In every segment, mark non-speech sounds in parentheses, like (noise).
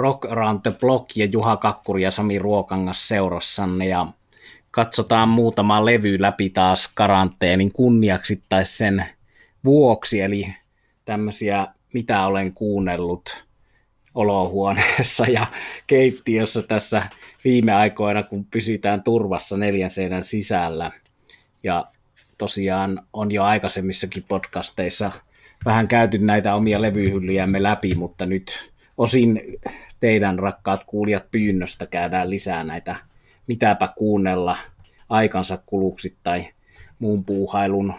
Rock Around the Block ja Juha Kakkuri ja Sami Ruokangas seurassanne ja katsotaan muutama levy läpi taas karanteenin kunniaksi tai sen vuoksi, eli tämmöisiä, mitä olen kuunnellut olohuoneessa ja keittiössä tässä viime aikoina, kun pysytään turvassa neljän seinän sisällä. Ja tosiaan on jo aikaisemmissakin podcasteissa vähän käyty näitä omia levyhyllyjämme läpi, mutta nyt osin teidän rakkaat kuulijat pyynnöstä käydään lisää näitä mitäpä kuunnella aikansa kuluksi tai muun puuhailun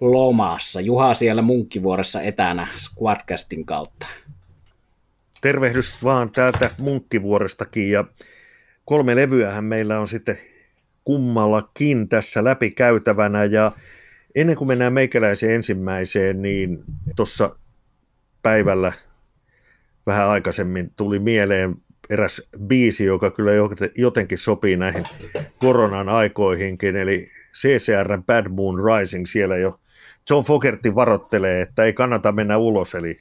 lomassa. Juha siellä Munkkivuoressa etänä Squadcastin kautta. Tervehdys vaan täältä Munkkivuorestakin ja kolme levyähän meillä on sitten kummallakin tässä läpikäytävänä ja ennen kuin mennään meikäläiseen ensimmäiseen, niin tuossa päivällä vähän aikaisemmin tuli mieleen eräs biisi, joka kyllä jotenkin sopii näihin koronan aikoihinkin, eli CCR Bad Moon Rising, siellä jo John Fogerty varoittelee, että ei kannata mennä ulos, eli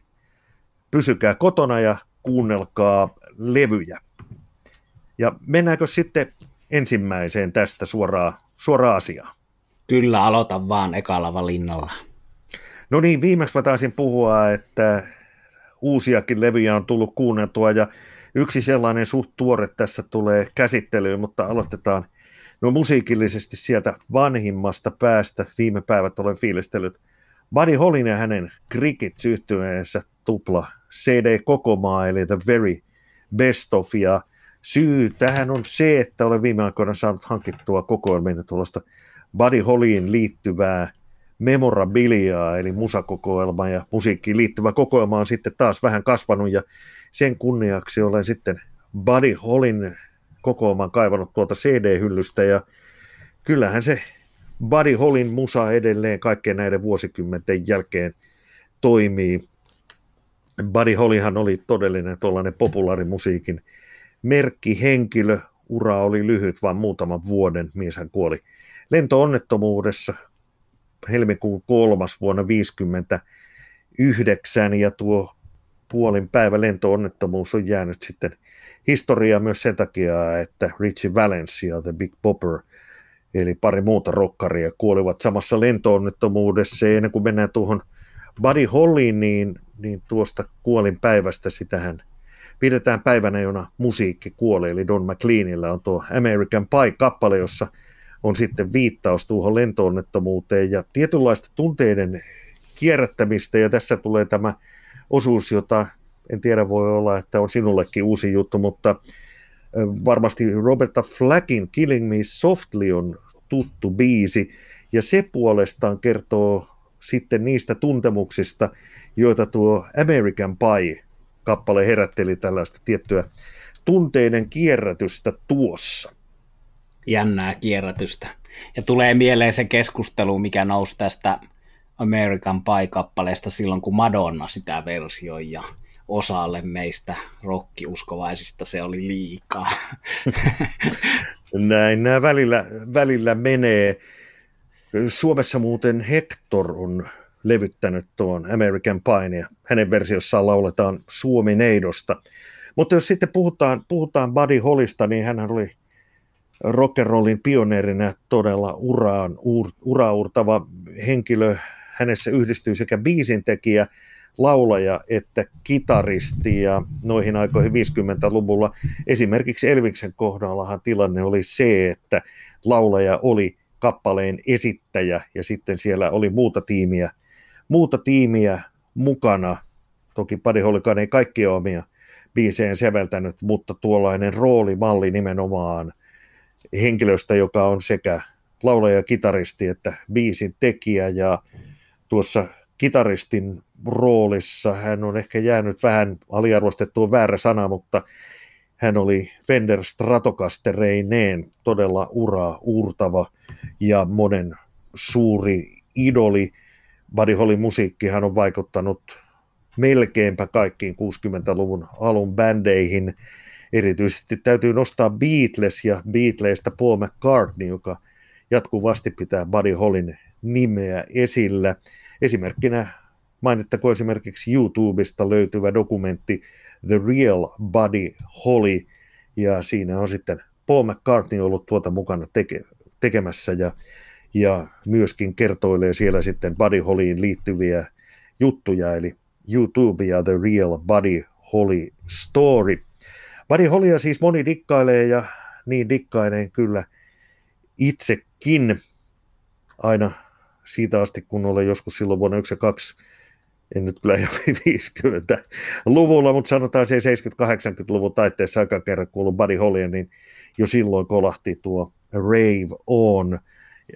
pysykää kotona ja kuunnelkaa levyjä. Ja mennäänkö sitten ensimmäiseen tästä suoraan, suoraan asiaan? Kyllä, aloitan vaan ekalla valinnalla. No niin, viimeksi mä taisin puhua, että uusiakin levyjä on tullut kuunneltua ja yksi sellainen suht tuore tässä tulee käsittelyyn, mutta aloitetaan no musiikillisesti sieltä vanhimmasta päästä. Viime päivät olen fiilistellyt Buddy Hollin ja hänen cricket yhtyeensä tupla CD-kokomaa, eli The Very Best of, ja syy tähän on se, että olen viime aikoina saanut hankittua kokoelmiin tuollaista Buddy Hollyin liittyvää memorabiliaa, eli musakokoelma ja musiikkiin liittyvä kokoelma on sitten taas vähän kasvanut, ja sen kunniaksi olen sitten Buddy Hollin kokoelman kaivannut tuolta CD-hyllystä, ja kyllähän se Buddy Hollin musa edelleen kaikkien näiden vuosikymmenten jälkeen toimii. Buddy Hollyhan oli todellinen tuollainen populaarimusiikin merkkihenkilö. Ura oli lyhyt, vain muutaman vuoden. Mies hän kuoli lentoonnettomuudessa helmikuun kolmas vuonna 1959 ja tuo puolin päivä lentoonnettomuus on jäänyt sitten historiaa myös sen takia, että Richie Valens ja The Big Bopper eli pari muuta rokkaria kuolivat samassa lentoonnettomuudessa. Ja ennen kuin mennään tuohon Buddy Holliin, niin, niin tuosta kuolin päivästä sitähän pidetään päivänä, jona musiikki kuoli, eli Don McLeanilla on tuo American Pie-kappale, jossa on sitten viittaus tuohon lentoonnettomuuteen ja tietynlaista tunteiden kierrättämistä, ja tässä tulee tämä osuus, jota en tiedä voi olla, että on sinullekin uusi juttu, mutta varmasti Roberta Flackin Killing Me Softly on tuttu biisi, ja se puolestaan kertoo sitten niistä tuntemuksista, joita tuo American Pie-kappale herätteli tällaista tiettyä tunteiden kierrätystä tuossa. Jännää kierrätystä. Ja tulee mieleen se keskustelu, mikä nousi tästä American Pie-kappaleesta silloin, kun Madonna sitä versioi ja osalle meistä rokkiuskovaisista se oli liikaa. Näin nämä välillä, välillä menee. Suomessa muuten Hector on levyttänyt tuon American Pine ja hänen versiossaan lauletaan Suomi Neidosta. Mutta jos sitten puhutaan, puhutaan Buddy Hollista, niin hän oli rock'n'rollin pioneerina todella uraan, ur, uraurtava henkilö. Hänessä yhdistyy sekä biisintekijä, laulaja että kitaristi ja noihin aikoihin 50-luvulla esimerkiksi Elviksen kohdallahan tilanne oli se, että laulaja oli kappaleen esittäjä ja sitten siellä oli muuta tiimiä, muuta tiimiä mukana. Toki Buddy Hollikaan ei kaikkia omia biiseen säveltänyt, mutta tuollainen roolimalli nimenomaan henkilöstä, joka on sekä laulaja, kitaristi että biisin tekijä ja tuossa kitaristin roolissa. Hän on ehkä jäänyt vähän aliarvostettua väärä sana, mutta hän oli Fender Stratocastereineen todella uraa uurtava ja monen suuri idoli. Buddy Holly musiikkihan on vaikuttanut melkeinpä kaikkiin 60-luvun alun bändeihin. Erityisesti täytyy nostaa Beatles ja Beatlesista Paul McCartney, joka jatkuvasti pitää Buddy Hollin nimeä esillä. Esimerkkinä Mainittako esimerkiksi YouTubesta löytyvä dokumentti The Real Body Holly, ja siinä on sitten Paul McCartney ollut tuota mukana teke, tekemässä, ja, ja myöskin kertoilee siellä sitten Buddy Hollyin liittyviä juttuja, eli YouTube ja The Real Buddy Holly Story. Buddy Hollya siis moni dikkailee, ja niin dikkailen kyllä itsekin aina siitä asti, kun olen joskus silloin vuonna 1992 en nyt kyllä ihan (laughs) 50-luvulla, mutta sanotaan se 70-80-luvun taitteessa aika kerran kuullut Buddy Holly, niin jo silloin kolahti tuo Rave On.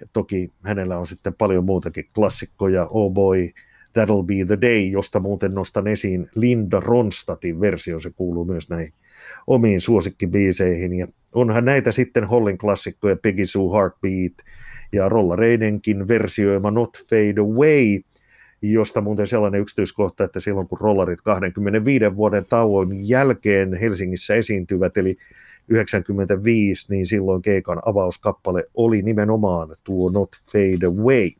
Ja toki hänellä on sitten paljon muutakin klassikkoja, Oh Boy, That'll Be The Day, josta muuten nostan esiin Linda Ronstadtin versio, se kuuluu myös näihin omiin suosikkibiiseihin. Ja onhan näitä sitten Hollin klassikkoja, Peggy Sue Heartbeat ja Rollareidenkin versioima Not Fade Away – josta muuten sellainen yksityiskohta, että silloin kun rollarit 25 vuoden tauon jälkeen Helsingissä esiintyvät, eli 95, niin silloin keikan avauskappale oli nimenomaan tuo Not Fade Away.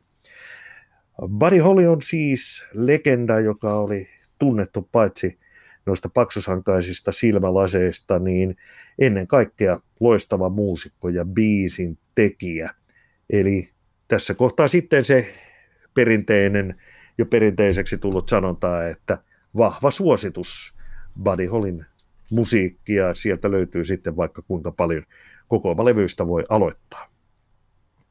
Buddy Holly on siis legenda, joka oli tunnettu paitsi noista paksusankaisista silmälaseista, niin ennen kaikkea loistava muusikko ja biisin tekijä. Eli tässä kohtaa sitten se perinteinen jo perinteiseksi tullut sanontaa, että vahva suositus Buddy Hollin musiikkia, sieltä löytyy sitten vaikka kuinka paljon kokoelmalevyistä voi aloittaa.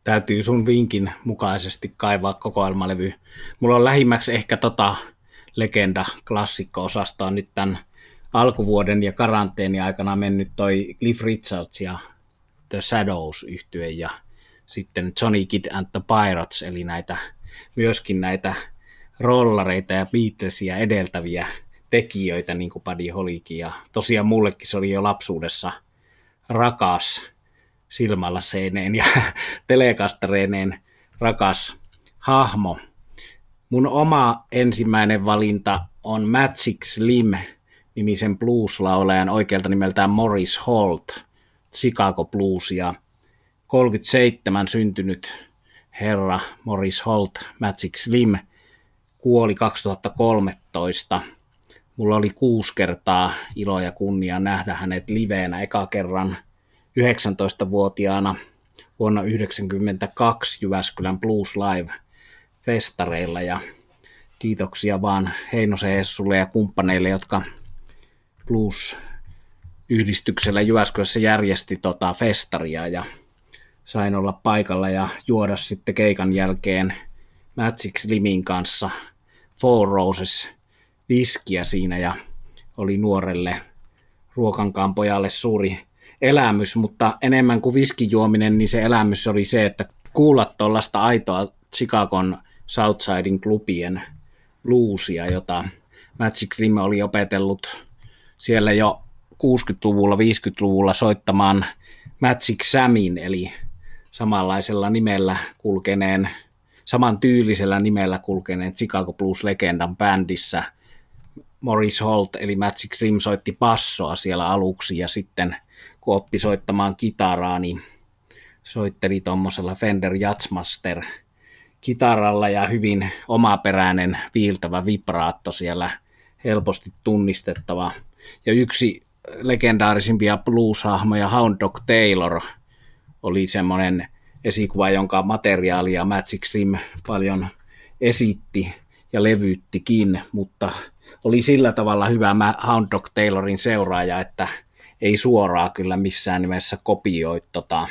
Täytyy sun vinkin mukaisesti kaivaa kokoelmalevy. Mulla on lähimmäksi ehkä tota legenda klassikko-osastoa nyt tämän alkuvuoden ja karanteeni aikana mennyt toi Cliff Richards ja The Shadows yhtye ja sitten Johnny Kid and the Pirates, eli näitä, myöskin näitä rollareita ja Beatlesia edeltäviä tekijöitä, niin kuin Buddy Hollykin. Ja tosiaan mullekin se oli jo lapsuudessa rakas silmällä seineen ja (laughs) telekastareineen rakas hahmo. Mun oma ensimmäinen valinta on Magic Slim nimisen blues-laulajan oikealta nimeltään Morris Holt, Chicago Blues ja 37 syntynyt herra Morris Holt, Magic Slim – kuoli 2013. Mulla oli kuusi kertaa ilo ja kunnia nähdä hänet liveenä eka kerran 19-vuotiaana vuonna 1992 Jyväskylän Blues Live festareilla ja kiitoksia vaan Heinosen Hessulle ja kumppaneille, jotka Blues yhdistyksellä Jyväskylässä järjesti tota festaria ja sain olla paikalla ja juoda sitten keikan jälkeen Magic Limin kanssa Four Roses viskiä siinä ja oli nuorelle ruokankaan pojalle suuri elämys, mutta enemmän kuin viskijuominen, niin se elämys oli se, että kuulla tuollaista aitoa Chicagon Southsidein klubien bluesia, jota Magic Slim oli opetellut siellä jo 60-luvulla, 50-luvulla soittamaan Magic Samin, eli samanlaisella nimellä kulkeneen saman tyylisellä nimellä kulkeneen Chicago Blues-legendan bändissä. Morris Holt eli Magic Slim soitti passoa siellä aluksi ja sitten kun oppi soittamaan kitaraa, niin soitteli tuommoisella Fender Jazzmaster kitaralla ja hyvin omaperäinen viiltävä vibraatto siellä helposti tunnistettava. Ja yksi legendaarisimpia blues-hahmoja, Hound Dog Taylor, oli semmoinen esikuva, jonka materiaalia Magic Slim paljon esitti ja levyttikin, mutta oli sillä tavalla hyvä Hound Dog Taylorin seuraaja, että ei suoraan kyllä missään nimessä kopioi tota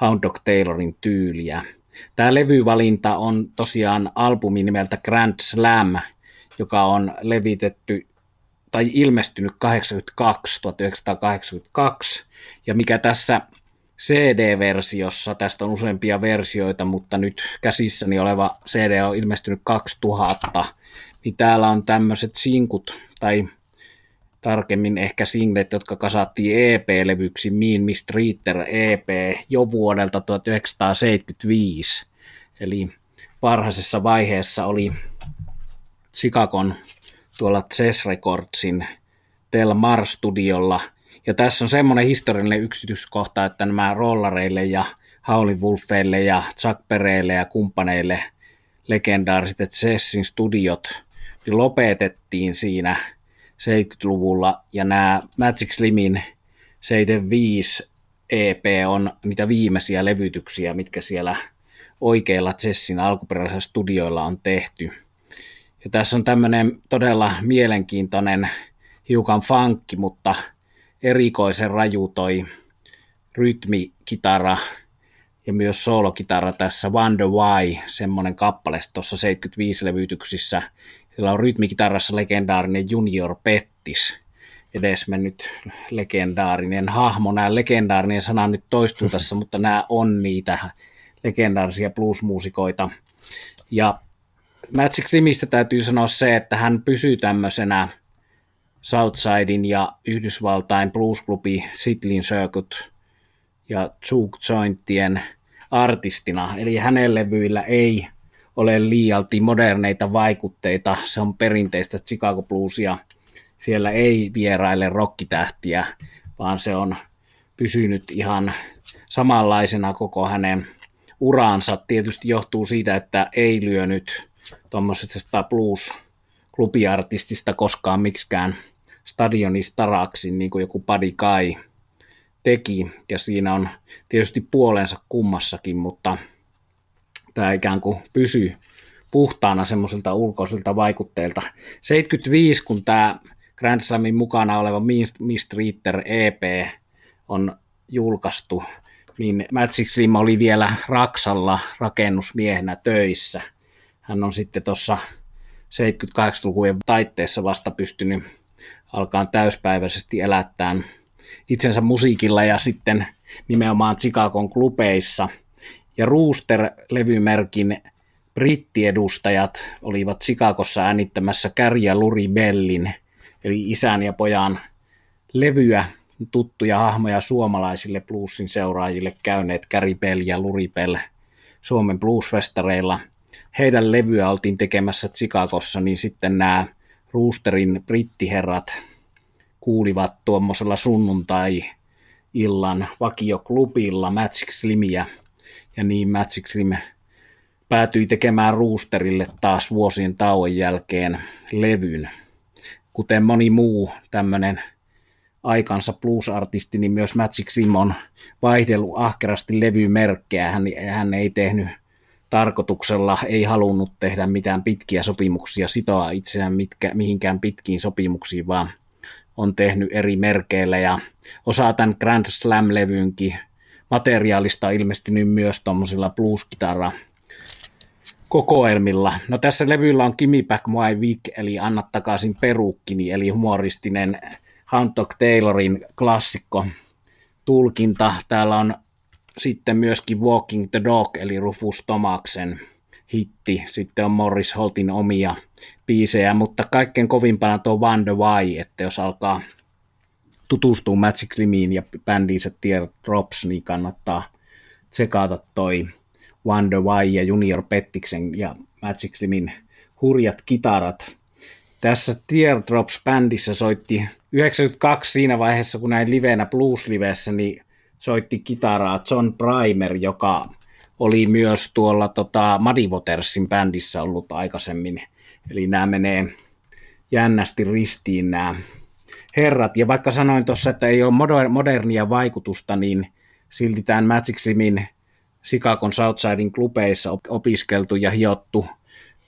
Hound Dog Taylorin tyyliä. Tämä levyvalinta on tosiaan albumi nimeltä Grand Slam, joka on levitetty tai ilmestynyt 82, 1982, ja mikä tässä CD-versiossa, tästä on useampia versioita, mutta nyt käsissäni oleva CD on ilmestynyt 2000, niin täällä on tämmöiset sinkut, tai tarkemmin ehkä singlet, jotka kasattiin EP-levyksi Mean Mistreater EP jo vuodelta 1975. Eli varhaisessa vaiheessa oli Chicagon tuolla Chess Recordsin Tel Mar Studiolla – ja tässä on semmoinen historiallinen yksityiskohta, että nämä rollareille ja Howlin Wolfeille ja Chuck Pereille ja kumppaneille legendaariset Chessin studiot niin lopetettiin siinä 70-luvulla, ja nämä Magic Slimin 75 EP on niitä viimeisiä levytyksiä, mitkä siellä oikeilla Chessin alkuperäisillä studioilla on tehty. Ja tässä on tämmöinen todella mielenkiintoinen, hiukan funkki, mutta erikoisen raju toi rytmikitara ja myös soolokitara tässä Wonder Why, semmoinen kappale tuossa 75-levytyksissä. Sillä on rytmikitarassa legendaarinen Junior Pettis, edesmennyt legendaarinen hahmo. Nämä legendaarinen sana nyt toistuu tässä, (laughs) mutta nämä on niitä legendaarisia bluesmuusikoita. Ja Magic Slimistä täytyy sanoa se, että hän pysyy tämmöisenä Southsidein ja Yhdysvaltain bluesklubi Sitlin Circuit ja Juke Jointien artistina, eli hänen levyillä ei ole liialti moderneita vaikutteita, se on perinteistä Chicago bluesia, siellä ei vieraille rokkitähtiä, vaan se on pysynyt ihan samanlaisena koko hänen uraansa. Tietysti johtuu siitä, että ei lyönyt tuommoisesta blues-klubiartistista koskaan miksikään stadionistaraksi, niin kuin joku Buddy Kai teki, ja siinä on tietysti puolensa kummassakin, mutta tämä ikään kuin pysyy puhtaana semmoisilta ulkoisilta vaikutteilta. 75, kun tämä Grand Slamin mukana oleva Ritter EP on julkaistu, niin Magic Slim oli vielä Raksalla rakennusmiehenä töissä. Hän on sitten tuossa 78-lukujen taitteessa vasta pystynyt alkaa täyspäiväisesti elättään itsensä musiikilla ja sitten nimenomaan Chicagon klubeissa. Ja Rooster-levymerkin brittiedustajat olivat Chicagossa äänittämässä Kärjä Luri Bellin, eli isän ja pojan levyä, tuttuja hahmoja suomalaisille bluesin seuraajille käyneet Gary Bell ja Luri Bell Suomen bluesfestareilla. Heidän levyä oltiin tekemässä Chicagossa, niin sitten nämä Roosterin brittiherrat kuulivat tuommoisella sunnuntai-illan vakioklubilla Magic Slimia, ja niin Magic Slim päätyi tekemään Roosterille taas vuosien tauon jälkeen levyn. Kuten moni muu tämmöinen aikansa blues-artisti, niin myös Magic Slim on vaihdellut ahkerasti levymerkkejä. Hän, hän ei tehnyt tarkoituksella, ei halunnut tehdä mitään pitkiä sopimuksia, sitoa itseään mitkä, mihinkään pitkiin sopimuksiin, vaan on tehnyt eri merkeillä ja osa tämän Grand Slam-levynkin materiaalista on ilmestynyt myös tuommoisilla blues-kitara kokoelmilla. No tässä levyllä on Kimi Back My Wig, eli Anna takaisin perukkini, eli humoristinen Hantok Taylorin klassikko tulkinta. Täällä on sitten myöskin Walking the Dog, eli Rufus Tomaksen hitti. Sitten on Morris Holtin omia biisejä, mutta kaikkein kovimpana tuo Wonder Why, että jos alkaa tutustua Magic Slimiin ja bändiinsä Tier Drops, niin kannattaa tsekata toi Wonder Why ja Junior Pettiksen ja Magic Slimin hurjat kitarat. Tässä Teardrops-bändissä soitti 92 siinä vaiheessa, kun näin livenä blues-livessä, niin soitti kitaraa John Primer, joka oli myös tuolla tota, Muddy Watersin bändissä ollut aikaisemmin. Eli nämä menee jännästi ristiin nämä herrat. Ja vaikka sanoin tuossa, että ei ole modernia vaikutusta, niin silti tämän Magic Simin Chicagon Southsidein klubeissa opiskeltu ja hiottu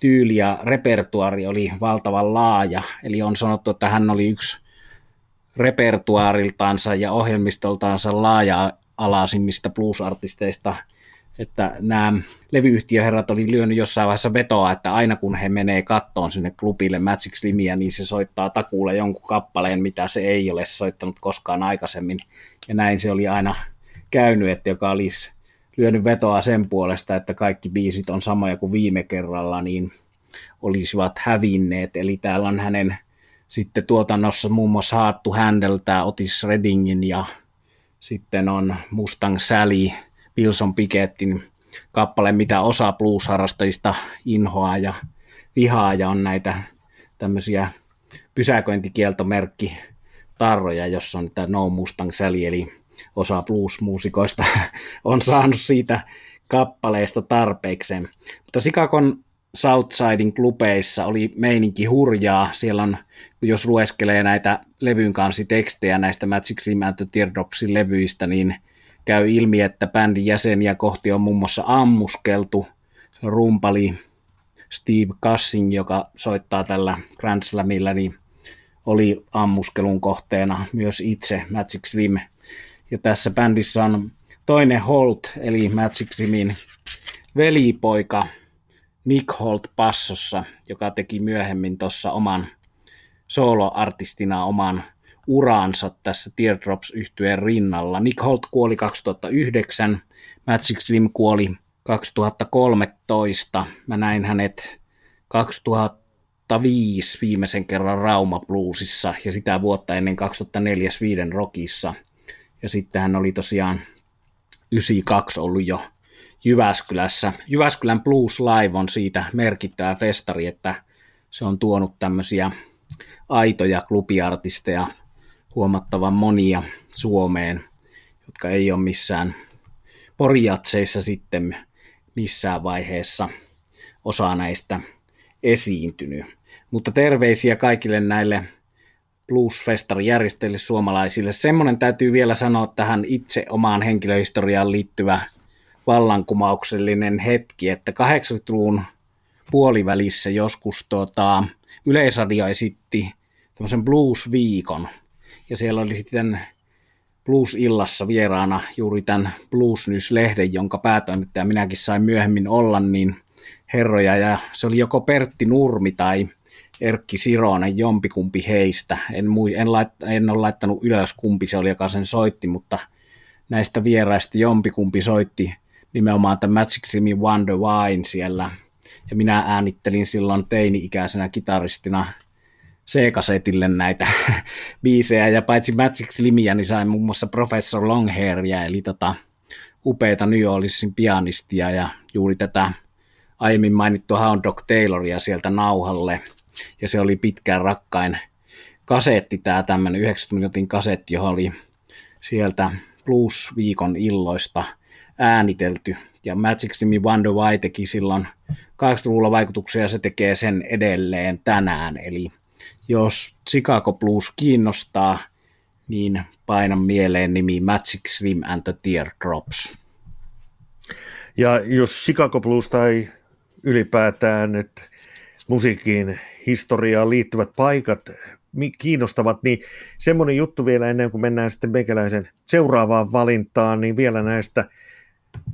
tyyli ja repertuari oli valtavan laaja. Eli on sanottu, että hän oli yksi repertuaariltaansa ja ohjelmistoltaansa laaja-alaisimmista blues-artisteista – että nämä levyyhtiöherrat oli lyönyt jossain vaiheessa vetoa, että aina kun he menee kattoon sinne klubille Magic Slimiä, niin se soittaa takuulle jonkun kappaleen, mitä se ei ole soittanut koskaan aikaisemmin. Ja näin se oli aina käynyt, että joka olisi lyönyt vetoa sen puolesta, että kaikki biisit on samoja kuin viime kerralla, niin olisivat hävinneet. Eli täällä on hänen sitten tuotannossa muun muassa Haattu Händeltä Otis Reddingin ja sitten on Mustang Sally, Wilson Pikettin kappale, mitä osa blues-harrastajista inhoaa ja vihaa ja on näitä tämmöisiä pysäköintikieltomerkki tarroja, jossa on tämä No Mustang Sally, eli osa blues-muusikoista (laughs) on saanut siitä kappaleesta tarpeikseen. Mutta Sikakon Southsidein klubeissa oli meininki hurjaa. Siellä on, jos lueskelee näitä levyn kanssa tekstejä näistä Magic Slim and Teardropsin levyistä, niin käy ilmi, että bändin jäseniä kohti on muun muassa ammuskeltu. Rumpali Steve Cussing, joka soittaa tällä Grand Slamilla, niin oli ammuskelun kohteena myös itse Magic Slim. Ja tässä bändissä on toinen Holt, eli Magic Slimin velipoika Nick Holt passossa, joka teki myöhemmin tuossa oman soloartistina oman uraansa tässä Teardrops yhtyeen rinnalla. Nick Holt kuoli 2009, Magic Slim kuoli 2013. Mä näin hänet 2005 viimeisen kerran Rauma Bluesissa ja sitä vuotta ennen 2004 Sweden Rockissa. Ja sitten hän oli tosiaan 92 ollut jo Jyväskylässä. Jyväskylän Blues Live on siitä merkittävä festari, että se on tuonut tämmöisiä aitoja klubiartisteja huomattavan monia Suomeen, jotka ei ole missään porjatseissa sitten missään vaiheessa osa näistä esiintynyt. Mutta terveisiä kaikille näille Bluesfestari-järjestäjille suomalaisille. Semmoinen täytyy vielä sanoa tähän itse omaan henkilöhistoriaan liittyvä vallankumouksellinen hetki, että 80-luvun puolivälissä joskus tota, Yleisradio esitti tämmöisen blues-viikon, ja siellä oli sitten Blues-illassa vieraana juuri tämän Blues News-lehden, jonka päätoimittaja minäkin sain myöhemmin olla, niin herroja, ja se oli joko Pertti Nurmi tai Erkki Sironen, jompikumpi heistä. En, mui, en, lait, en ole laittanut ylös kumpi se oli, joka sen soitti, mutta näistä vieraista jompikumpi soitti nimenomaan tämän Magic Slimin Wonder Wine siellä. Ja minä äänittelin silloin teini-ikäisenä kitaristina C-kasetille näitä (laughs) biisejä, ja paitsi Magic Slimia, niin sain muun muassa Professor Longhairia, eli tota, upeita New Orleansin pianistia, ja juuri tätä aiemmin mainittua Hound Dog Tayloria sieltä nauhalle, ja se oli pitkään rakkain kasetti, tämä tämmöinen 90 minuutin kasetti, johon oli sieltä Blues-viikon illoista äänitelty, ja Magic Simi Wonder Why teki silloin 80-luvulla vaikutuksia, ja se tekee sen edelleen tänään, eli jos Chicago Blues kiinnostaa, niin paina mieleen nimi Magic Swim and the Teardrops. Ja jos Chicago Blues tai ylipäätään että musiikin historiaan liittyvät paikat kiinnostavat, niin semmoinen juttu vielä ennen kuin mennään sitten meikäläisen seuraavaan valintaan, niin vielä näistä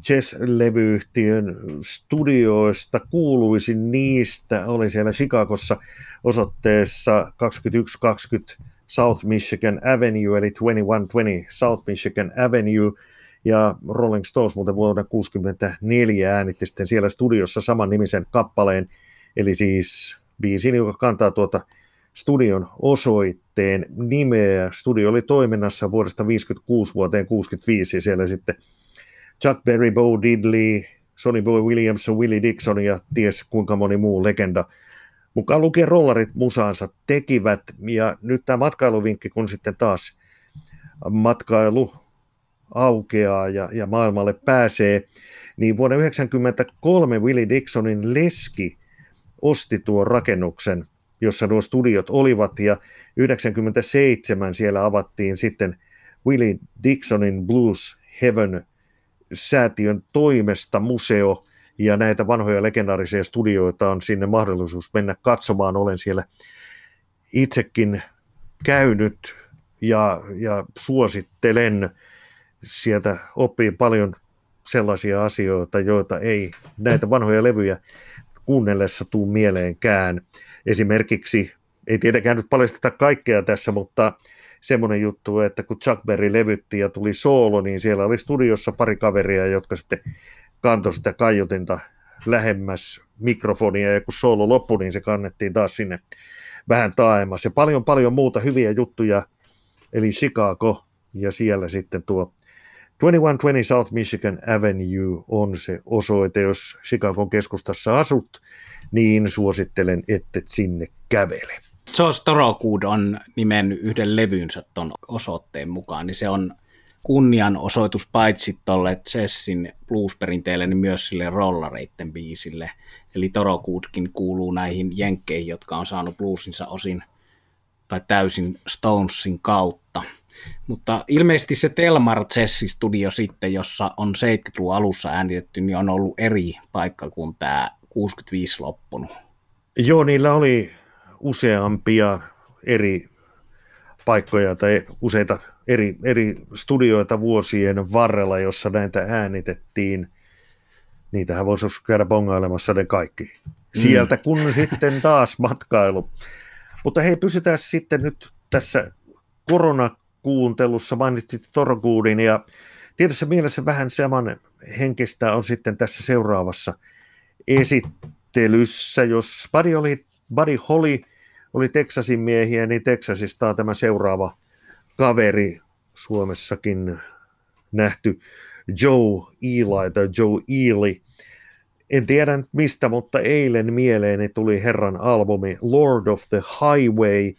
Chess-levyyhtiön studioista kuuluisin niistä, oli siellä Chicagossa osoitteessa 2120 South Michigan Avenue, eli 2120 South Michigan Avenue, ja Rolling Stones muuten vuonna 1964 äänitti sitten siellä studiossa saman nimisen kappaleen, eli siis biisin, joka kantaa tuota studion osoitteen nimeä. Studio oli toiminnassa vuodesta 1956 vuoteen 1965 ja siellä sitten Chuck Berry, Bo Diddley, Sonny Boy Williams, Willie Dixon ja ties kuinka moni muu legenda mukaan lukien rollarit musaansa tekivät. Ja nyt tämä matkailuvinkki, kun sitten taas matkailu aukeaa ja, ja maailmalle pääsee, niin vuonna 1993 Willie Dixonin leski osti tuon rakennuksen, jossa nuo studiot olivat, ja 1997 siellä avattiin sitten Willie Dixonin Blues Heaven säätiön toimesta museo, ja näitä vanhoja legendaarisia studioita on sinne mahdollisuus mennä katsomaan. Olen siellä itsekin käynyt ja, ja suosittelen. Sieltä oppii paljon sellaisia asioita, joita ei näitä vanhoja levyjä kuunnellessa tuu mieleenkään. Esimerkiksi, ei tietenkään nyt paljasteta kaikkea tässä, mutta semmoinen juttu, että kun Chuck Berry levytti ja tuli soolo, niin siellä oli studiossa pari kaveria, jotka sitten kantoi sitä kaiutinta lähemmäs mikrofonia, ja kun soolo loppui, niin se kannettiin taas sinne vähän taaemmas. Ja paljon paljon muuta hyviä juttuja, eli Chicago, ja siellä sitten tuo 2120 South Michigan Avenue on se osoite, jos Chicagon keskustassa asut, niin suosittelen, että sinne kävele. George Torokud on nimennyt yhden levynsä tuon osoitteen mukaan, niin se on kunnianosoitus paitsi tuolle Chessin blues-perinteelle, niin myös sille rollareitten biisille. Eli Torokuutkin kuuluu näihin jenkkeihin, jotka on saanut bluesinsa osin tai täysin Stonesin kautta. Mutta ilmeisesti se Telmar Chessi Studio sitten, jossa on 70-luvun alussa äänitetty, niin on ollut eri paikka kuin tämä 65 loppunut. Joo, niillä oli useampia eri paikkoja tai useita eri, eri studioita vuosien varrella, jossa näitä äänitettiin. Niitähän voisi käydä bongailemassa ne kaikki. Sieltä kun mm. sitten taas matkailu. Mutta hei, pysytään sitten nyt tässä koronakuuntelussa. Mainitsit Torguudin ja tietysti mielessä vähän saman henkistä on sitten tässä seuraavassa esittelyssä. Jos Buddy, oli, Buddy Holly oli Texasin miehiä, niin Texasista on tämä seuraava kaveri Suomessakin nähty Joe Eli tai Joe Ely. En tiedä mistä, mutta eilen mieleeni tuli herran albumi Lord of the Highway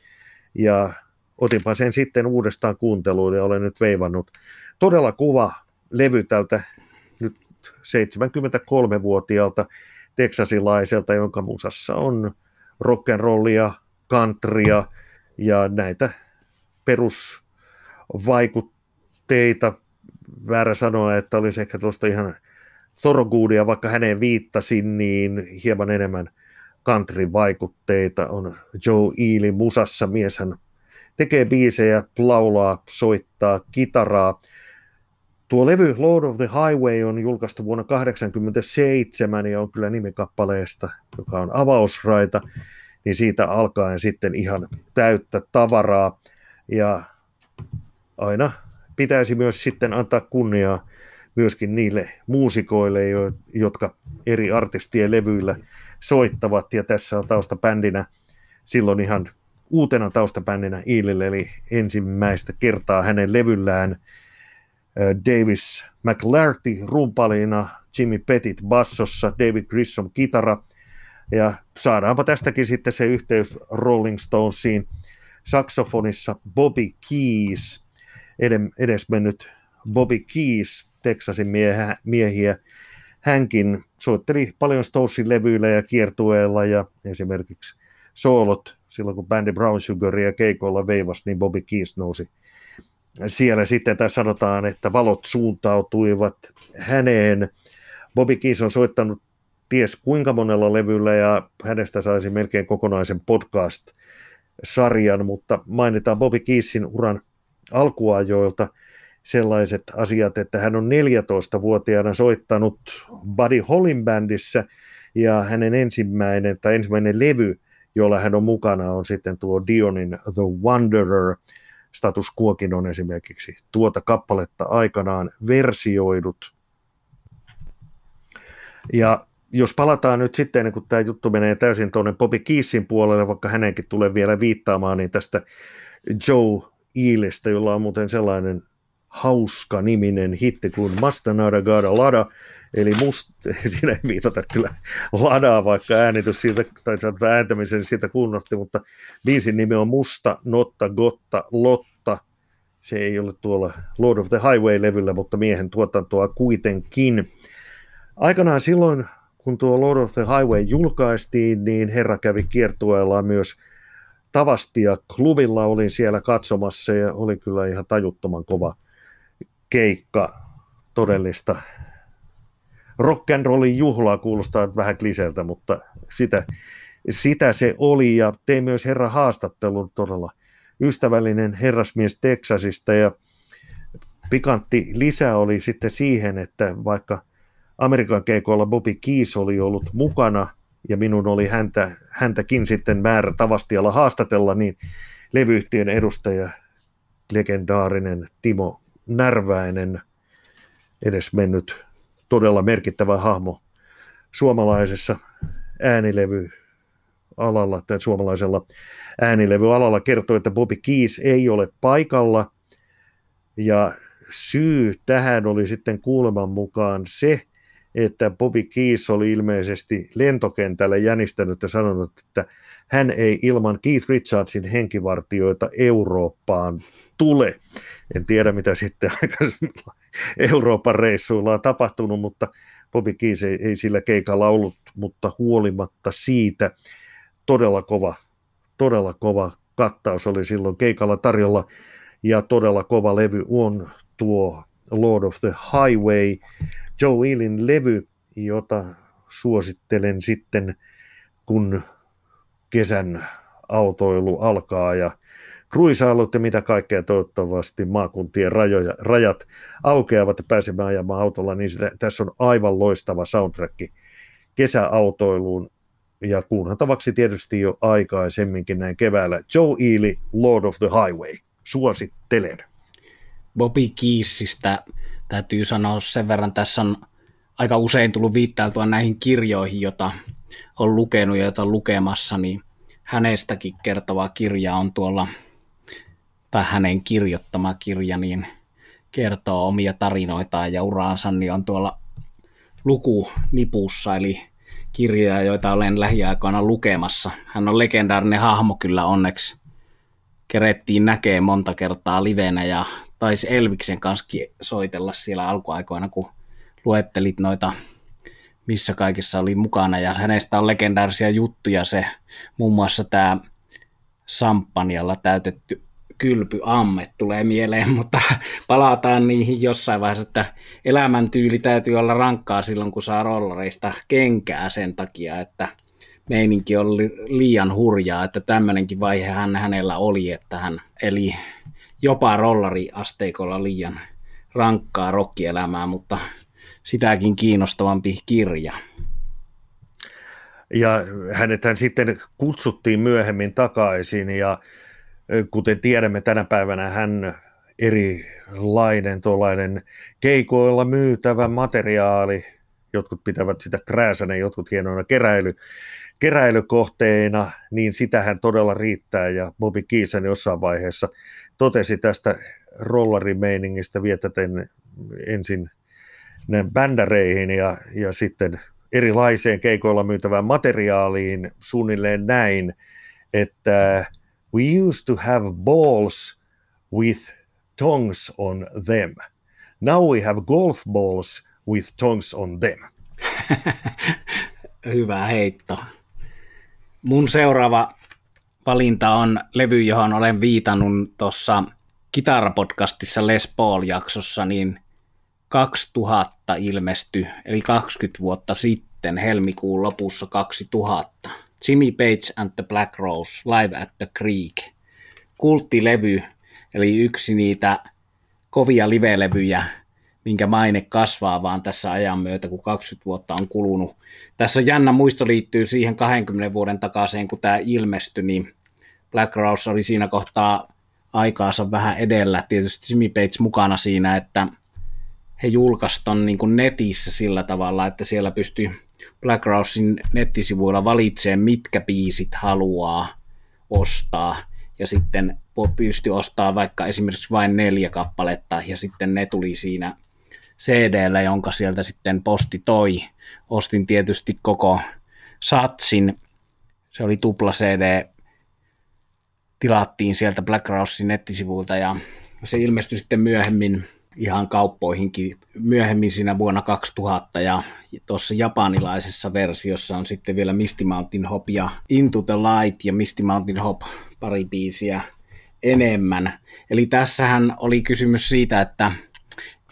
ja otinpa sen sitten uudestaan kuunteluun ja olen nyt veivannut. Todella kuva levy tältä nyt 73-vuotiaalta teksasilaiselta, jonka musassa on rock'n'rollia, countrya ja näitä perusvaikutteita. Väärä sanoa, että olisi ehkä tuosta ihan Thorogoodia, vaikka häneen viittasin, niin hieman enemmän country-vaikutteita on Joe Ely musassa. Mies hän tekee biisejä, laulaa, soittaa kitaraa. Tuo levy Lord of the Highway on julkaistu vuonna 1987 ja on kyllä nimikappaleesta, joka on avausraita, niin siitä alkaen sitten ihan täyttä tavaraa. Ja aina pitäisi myös sitten antaa kunniaa myöskin niille muusikoille, jotka eri artistien levyillä soittavat. Ja tässä on taustabändinä silloin ihan uutena taustabändinä Iilille, eli ensimmäistä kertaa hänen levyllään Davis McLarty rumpalina, Jimmy Pettit bassossa, David Grissom kitara, ja saadaanpa tästäkin sitten se yhteys Rolling Stonesiin. Saksofonissa Bobby Keys, edesmennyt Bobby Keys, Texasin miehiä. Hänkin soitteli paljon Stonesin levyillä ja kiertueella ja esimerkiksi soolot silloin kun bändi Brown Sugaria keikoilla veivas, niin Bobby Keys nousi siellä sitten, tai sanotaan, että valot suuntautuivat häneen. Bobby Keys on soittanut ties kuinka monella levyllä ja hänestä saisi melkein kokonaisen podcast-sarjan, mutta mainitaan Bobby Keysin uran alkuajoilta sellaiset asiat, että hän on 14-vuotiaana soittanut Buddy Hollin bändissä ja hänen ensimmäinen tai ensimmäinen levy jolla hän on mukana, on sitten tuo Dionin The Wanderer. Status Quokin on esimerkiksi tuota kappaletta aikanaan versioidut. Ja jos palataan nyt sitten, kun tämä juttu menee täysin tuonne Bobby Keesin puolelle, vaikka hänenkin tulee vielä viittaamaan, niin tästä Joe Eelistä, jolla on muuten sellainen hauska niminen hitti kuin Mastanada Gada Lada, Eli must, (laughs) siinä ei viitata kyllä ladaa, vaikka äänitys siitä, tai ääntämisen siitä kunnosti, mutta biisin nimi on Musta, Notta, Gotta, Lotta. Se ei ole tuolla Lord of the Highway-levyllä, mutta miehen tuotantoa kuitenkin. Aikanaan silloin, kun tuo Lord of the Highway julkaistiin, niin herra kävi kiertueella myös Tavastia klubilla, olin siellä katsomassa ja oli kyllä ihan tajuttoman kova keikka, todellista. Rock and rollin juhlaa kuulostaa vähän kliseltä, mutta sitä, sitä se oli ja tein myös herra haastattelun todella ystävällinen herrasmies Teksasista ja pikantti lisä oli sitten siihen, että vaikka Amerikan keikoilla Bobby Keys oli ollut mukana ja minun oli häntä, häntäkin sitten määrä Tavastialla haastatella, niin levyyhtiön edustaja, legendaarinen Timo Närväinen, edesmennyt todella merkittävä hahmo suomalaisessa äänilevy alalla tai suomalaisella äänilevyalalla kertoi, että Bobby Keys ei ole paikalla. Ja syy tähän oli sitten kuuleman mukaan se, että Bobby Keys oli ilmeisesti lentokentällä jänistänyt ja sanonut, että hän ei ilman Keith Richardsin henkivartioita Eurooppaan tule. En tiedä, mitä sitten (laughs) Euroopan reissuilla on tapahtunut, mutta Bobby Keys ei, ei sillä keikalla ollut, mutta huolimatta siitä todella kova, todella kova kattaus oli silloin keikalla tarjolla ja todella kova levy on tuo Lord of the Highway, Joe Eilin levy, jota suosittelen sitten, kun kesän autoilu alkaa ja kruisailut ja mitä kaikkea toivottavasti maakuntien rajoja, rajat aukeavat ja pääsemään ajamaan autolla, niin sitä, tässä on aivan loistava soundtrack kesäautoiluun ja kuunneltavaksi tietysti jo aikaisemminkin näin keväällä. Joe Ely, Lord of the Highway. Suosittelen. Bobby Keysistä täytyy sanoa sen verran, tässä on aika usein tullut viittailtua näihin kirjoihin, joita on lukenut ja joita on lukemassa, niin hänestäkin kertova kirja on tuolla, tai hänen kirjoittama kirja, niin kertoo omia tarinoitaan ja uraansa, niin on tuolla lukunipussa, eli kirjoja, joita olen lähiaikoina lukemassa. Hän on legendaarinen hahmo kyllä onneksi. Kerettiin näkee monta kertaa livenä ja taisi Elviksen kanssa soitella siellä alkuaikoina, kun luettelit noita, missä kaikissa oli mukana. Ja hänestä on legendaarisia juttuja se, muun muassa tämä sampanjalla täytetty kylpyamme tulee mieleen, (laughs) mutta palataan niihin jossain vaiheessa, että elämäntyyli täytyy olla rankkaa silloin, kun saa rollareista kenkää sen takia, että meininki oli liian hurjaa, että tämmöinenkin vaihe hän, hänellä oli, että hän eli jopa rollariasteikolla liian rankkaa rokkielämää, mutta sitäkin kiinnostavampi kirja. Ja hänethän sitten kutsuttiin myöhemmin takaisin ja kuten tiedämme tänä päivänä hän erilainen tuollainen keikoilla myytävä materiaali, jotkut pitävät sitä krääsänä, jotkut hienoina keräily, keräilykohteina, niin sitähän todella riittää ja Bobby Kiisen jossain vaiheessa totesi tästä rollarimeiningistä vietäten ensin bändäreihin ja, ja sitten erilaiseen keikoilla myytävään materiaaliin suunnilleen näin, että we used to have balls with tongues on them. Now we have golf balls with tongues on them. (laughs) Hyvä heitto. Mun seuraava valinta on levy, johon olen viitannut tuossa kitarapodcastissa Les Paul-jaksossa, niin 2000 ilmestyi, eli 20 vuotta sitten, helmikuun lopussa 2000. Jimmy Page and the Black Rose, Live at the Creek. Kulttilevy, eli yksi niitä kovia livelevyjä, minkä maine kasvaa vaan tässä ajan myötä, kun 20 vuotta on kulunut. Tässä jännä muisto liittyy siihen 20 vuoden takaisin, kun tämä ilmestyi, niin Black Rose oli siinä kohtaa aikaansa vähän edellä. Tietysti Jimmy Page mukana siinä, että he julkaistaan niin netissä sillä tavalla, että siellä pystyy Black Rousein nettisivuilla valitsemaan, mitkä biisit haluaa ostaa, ja sitten pysty ostaa vaikka esimerkiksi vain neljä kappaletta, ja sitten ne tuli siinä cd jonka sieltä sitten posti toi. Ostin tietysti koko satsin, se oli tupla CD, tilattiin sieltä Black Rousein nettisivuilta, ja se ilmestyi sitten myöhemmin ihan kauppoihinkin myöhemmin siinä vuonna 2000 ja tuossa japanilaisessa versiossa on sitten vielä Misty Mountain Hop ja Into the Light ja Misty Mountain Hop pari biisiä enemmän. Eli tässähän oli kysymys siitä, että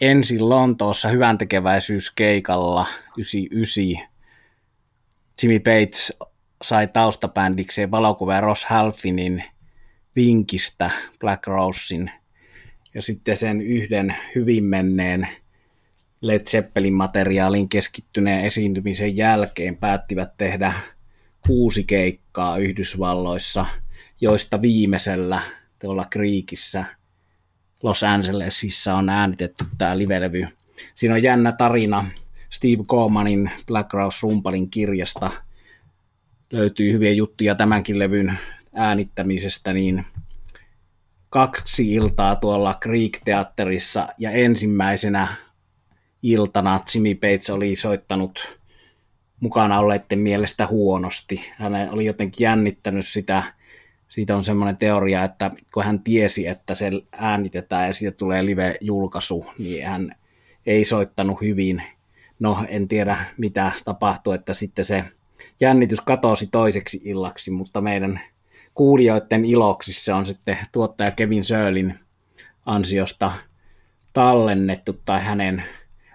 ensin Lontoossa hyvän tekeväisyyskeikalla 99 Jimmy Page sai taustabändikseen valokuva Ross Halfinin vinkistä Black Rosein – ja sitten sen yhden hyvin menneen Led Zeppelin materiaalin keskittyneen esiintymisen jälkeen päättivät tehdä kuusi keikkaa Yhdysvalloissa, joista viimeisellä tuolla Creekissä Los Angelesissa on äänitetty tämä livelevy. Siinä on jännä tarina Steve Colemanin Black Rose Rumpalin kirjasta. Löytyy hyviä juttuja tämänkin levyn äänittämisestä, niin kaksi iltaa tuolla Greek-teatterissa ja ensimmäisenä iltana Jimmy Page oli soittanut mukana olleiden mielestä huonosti. Hän oli jotenkin jännittänyt sitä. Siitä on semmoinen teoria, että kun hän tiesi, että se äänitetään ja siitä tulee live-julkaisu, niin hän ei soittanut hyvin. No, en tiedä mitä tapahtui, että sitten se jännitys katosi toiseksi illaksi, mutta meidän kuulijoiden iloksi se on sitten tuottaja Kevin Sörlin ansiosta tallennettu tai hänen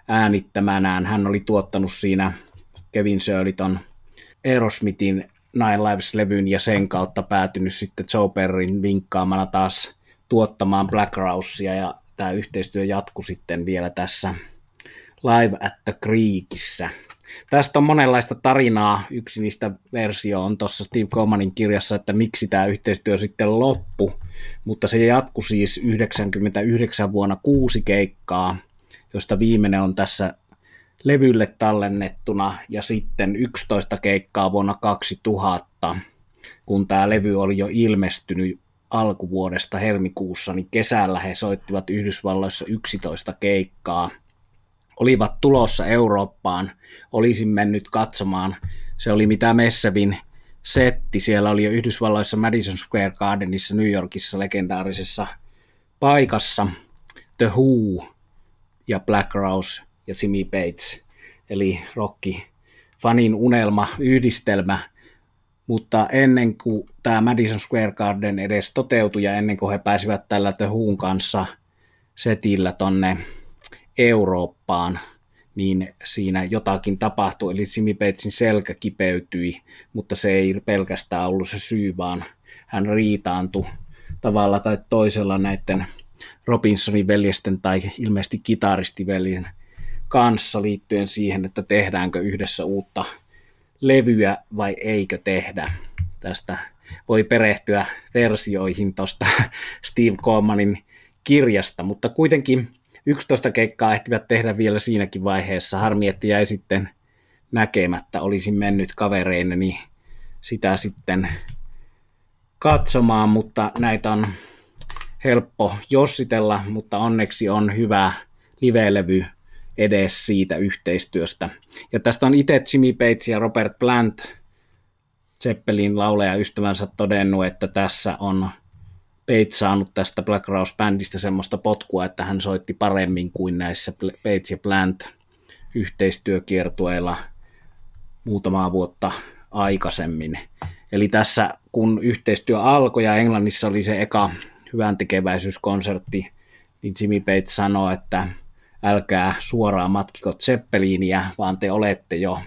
äänittämänään. Hän oli tuottanut siinä Kevin Sörliton Aerosmithin Nine Lives-levyn ja sen kautta päätynyt sitten Joe Perrin vinkkaamana taas tuottamaan Black Rousea ja tämä yhteistyö jatkui sitten vielä tässä Live at the Creekissä. Tästä on monenlaista tarinaa. Yksi niistä versio on tuossa Steve Comanin kirjassa, että miksi tämä yhteistyö sitten loppu. Mutta se jatkui siis 99 vuonna kuusi keikkaa, josta viimeinen on tässä levylle tallennettuna ja sitten 11 keikkaa vuonna 2000, kun tämä levy oli jo ilmestynyt alkuvuodesta helmikuussa, niin kesällä he soittivat Yhdysvalloissa 11 keikkaa. Olivat tulossa Eurooppaan, olisin mennyt katsomaan. Se oli mitä Messevin setti. Siellä oli jo Yhdysvalloissa Madison Square Gardenissa New Yorkissa legendaarisessa paikassa The Who ja Black Rose ja Simi Bates, eli rokki fanin unelma, yhdistelmä, mutta ennen kuin tämä Madison Square Garden edes toteutui ja ennen kuin he pääsivät tällä The kanssa setillä tonne Eurooppaan, niin siinä jotakin tapahtui, eli Simi Batesin selkä kipeytyi, mutta se ei pelkästään ollut se syy, vaan hän riitaantui tavalla tai toisella näiden Robinsonin veljesten tai ilmeisesti kitaristiveljen kanssa liittyen siihen, että tehdäänkö yhdessä uutta levyä vai eikö tehdä. Tästä voi perehtyä versioihin tuosta Steve Colemanin kirjasta, mutta kuitenkin 11 keikkaa ehtivät tehdä vielä siinäkin vaiheessa. Harmi, että jäi sitten näkemättä. Olisin mennyt kavereineni sitä sitten katsomaan, mutta näitä on helppo jossitella, mutta onneksi on hyvä live-levy edes siitä yhteistyöstä. Ja tästä on itse Jimmy Page ja Robert Plant, Zeppelin lauleja ystävänsä todennut, että tässä on Page saanut tästä Black Rose-bändistä semmoista potkua, että hän soitti paremmin kuin näissä Page ja Plant yhteistyökiertueilla muutamaa vuotta aikaisemmin. Eli tässä kun yhteistyö alkoi ja Englannissa oli se eka hyvän tekeväisyyskonsertti, niin Jimmy Page sanoi, että älkää suoraan matkiko Zeppeliiniä, vaan te olette jo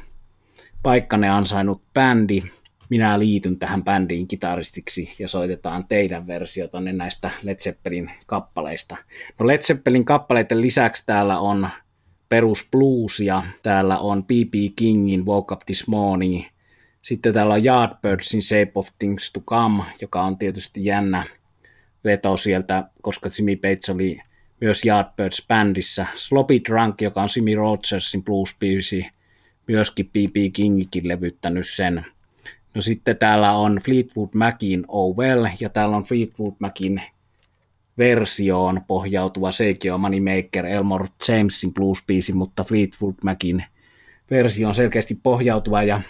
paikkanne ansainnut bändi. Minä liityn tähän bändiin kitaristiksi ja soitetaan teidän versiotanne näistä Led Zeppelin kappaleista. No Led Zeppelin kappaleiden lisäksi täällä on perus blues ja täällä on B.B. Kingin Woke Up This Morning. Sitten täällä on Yardbirdsin Shape of Things to Come, joka on tietysti jännä veto sieltä, koska Jimmy Page oli myös Yardbirds bändissä. Sloppy Drunk, joka on Simi Rogersin blues biisi, myöskin B.B. Kingikin levyttänyt sen. No sitten täällä on Fleetwood Macin Oh Well, ja täällä on Fleetwood Macin versioon pohjautuva Seikio Moneymaker Elmore Jamesin blues-biisi, mutta Fleetwood Macin versio on selkeästi pohjautuva, ja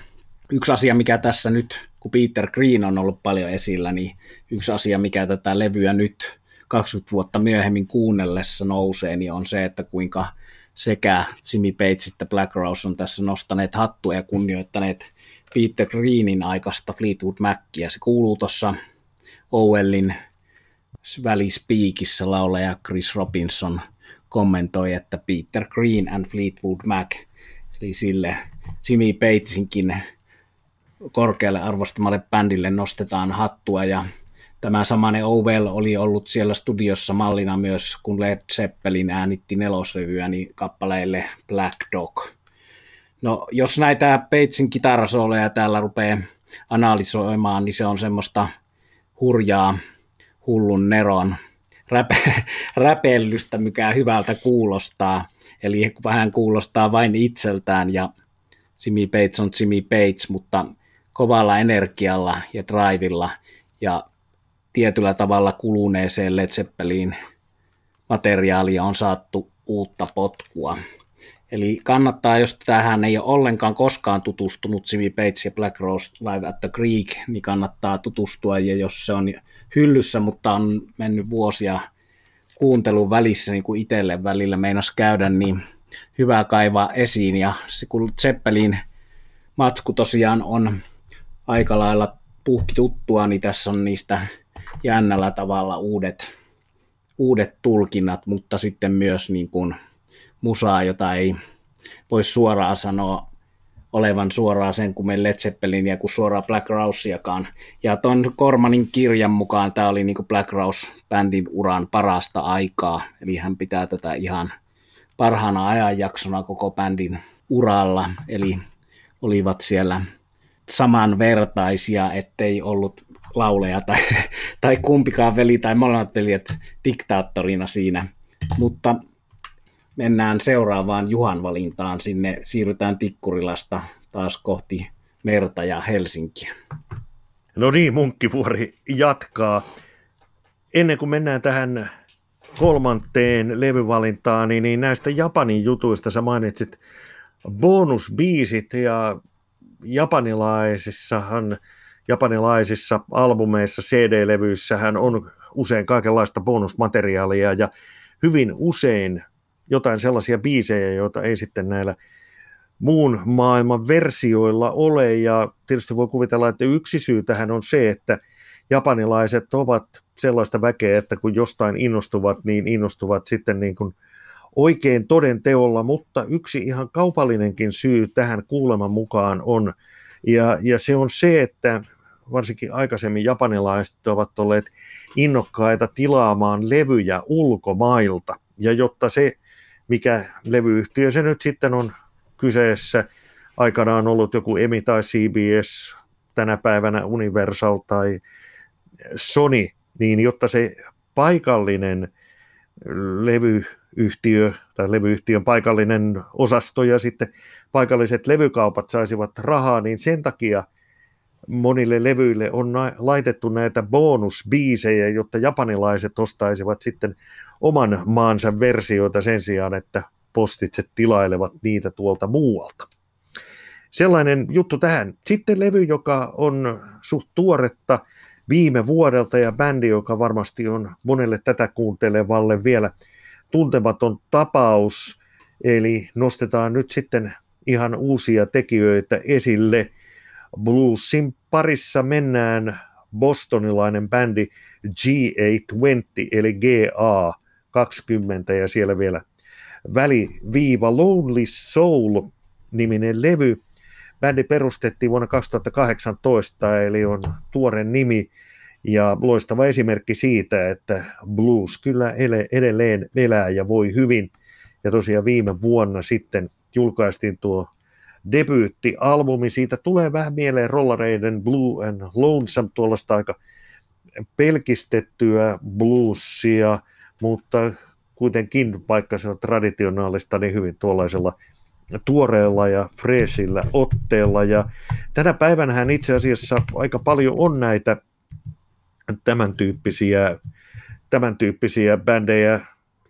yksi asia, mikä tässä nyt, kun Peter Green on ollut paljon esillä, niin yksi asia, mikä tätä levyä nyt 20 vuotta myöhemmin kuunnellessa nousee, niin on se, että kuinka sekä Jimmy Page että Black Rose on tässä nostaneet hattua ja kunnioittaneet Peter Greenin aikaista Fleetwood Mackia. Se kuuluu tuossa Owellin välispiikissä laulaja Chris Robinson kommentoi, että Peter Green and Fleetwood Mac, eli sille Jimmy Pagesinkin korkealle arvostamalle bändille nostetaan hattua ja Tämä samanen Owell oli ollut siellä studiossa mallina myös, kun Led Zeppelin äänitti nelosrevyä niin kappaleille Black Dog. No, jos näitä Pagein kitarasooleja täällä rupeaa analysoimaan, niin se on semmoista hurjaa hullun neron räpe- räpellystä, mikä hyvältä kuulostaa. Eli vähän kuulostaa vain itseltään ja Jimmy Page on Jimmy Page, mutta kovalla energialla ja drivilla ja tietyllä tavalla kuluneeseen Led Zeppelin materiaalia on saattu uutta potkua. Eli kannattaa, jos tähän ei ole ollenkaan koskaan tutustunut Jimmy Bates ja Black Rose Live at the Creek, niin kannattaa tutustua, ja jos se on hyllyssä, mutta on mennyt vuosia kuuntelun välissä, niin kuin itselle välillä meinas käydä, niin hyvä kaivaa esiin, ja se kun Zeppelin matsku tosiaan on aika lailla puhki tuttua, niin tässä on niistä jännällä tavalla uudet, uudet tulkinnat, mutta sitten myös niin kuin musaa, jota ei voi suoraan sanoa olevan suoraan sen kuin Led ja kuin suoraan Black Rouseakaan. Ja tuon Kormanin kirjan mukaan tämä oli niin kuin Black Rouse-bändin uran parasta aikaa, eli hän pitää tätä ihan parhaana ajanjaksona koko bändin uralla, eli olivat siellä samanvertaisia, ettei ollut lauleja tai, tai kumpikaan veli tai molemmat veljet diktaattorina siinä. Mutta mennään seuraavaan Juhan valintaan. Sinne siirrytään Tikkurilasta taas kohti merta ja Helsinkiä. No niin, Munkkivuori jatkaa. Ennen kuin mennään tähän kolmanteen levyvalintaan, niin, niin näistä Japanin jutuista sä mainitsit bonusbiisit ja japanilaisissahan, japanilaisissa albumeissa, CD-levyissähän on usein kaikenlaista bonusmateriaalia ja hyvin usein jotain sellaisia biisejä, joita ei sitten näillä muun maailman versioilla ole, ja tietysti voi kuvitella, että yksi syy tähän on se, että japanilaiset ovat sellaista väkeä, että kun jostain innostuvat, niin innostuvat sitten niin kuin oikein toden teolla, mutta yksi ihan kaupallinenkin syy tähän kuuleman mukaan on, ja, ja se on se, että varsinkin aikaisemmin japanilaiset ovat olleet innokkaita tilaamaan levyjä ulkomailta, ja jotta se mikä levyyhtiö se nyt sitten on kyseessä. Aikanaan ollut joku EMI tai CBS, tänä päivänä Universal tai Sony, niin jotta se paikallinen levyyhtiö tai levyyhtiön paikallinen osasto ja sitten paikalliset levykaupat saisivat rahaa, niin sen takia monille levyille on laitettu näitä bonusbiisejä, jotta japanilaiset ostaisivat sitten oman maansa versioita sen sijaan, että postitse tilailevat niitä tuolta muualta. Sellainen juttu tähän. Sitten levy, joka on suht tuoretta viime vuodelta ja bändi, joka varmasti on monelle tätä kuuntelevalle vielä tuntematon tapaus. Eli nostetaan nyt sitten ihan uusia tekijöitä esille. Bluesin parissa mennään bostonilainen bändi G820 eli GA 20 ja siellä vielä väliviiva Lonely Soul niminen levy. Bändi perustettiin vuonna 2018, eli on tuore nimi ja loistava esimerkki siitä, että blues kyllä edelleen elää ja voi hyvin. Ja tosiaan viime vuonna sitten julkaistiin tuo debyyttialbumi. Siitä tulee vähän mieleen rollareiden Blue and Lonesome, tuollaista aika pelkistettyä bluesia, mutta kuitenkin, vaikka se on traditionaalista, niin hyvin tuollaisella tuoreella ja freshillä otteella. Ja tänä päivänä itse asiassa aika paljon on näitä tämän tyyppisiä, tämän tyyppisiä bändejä,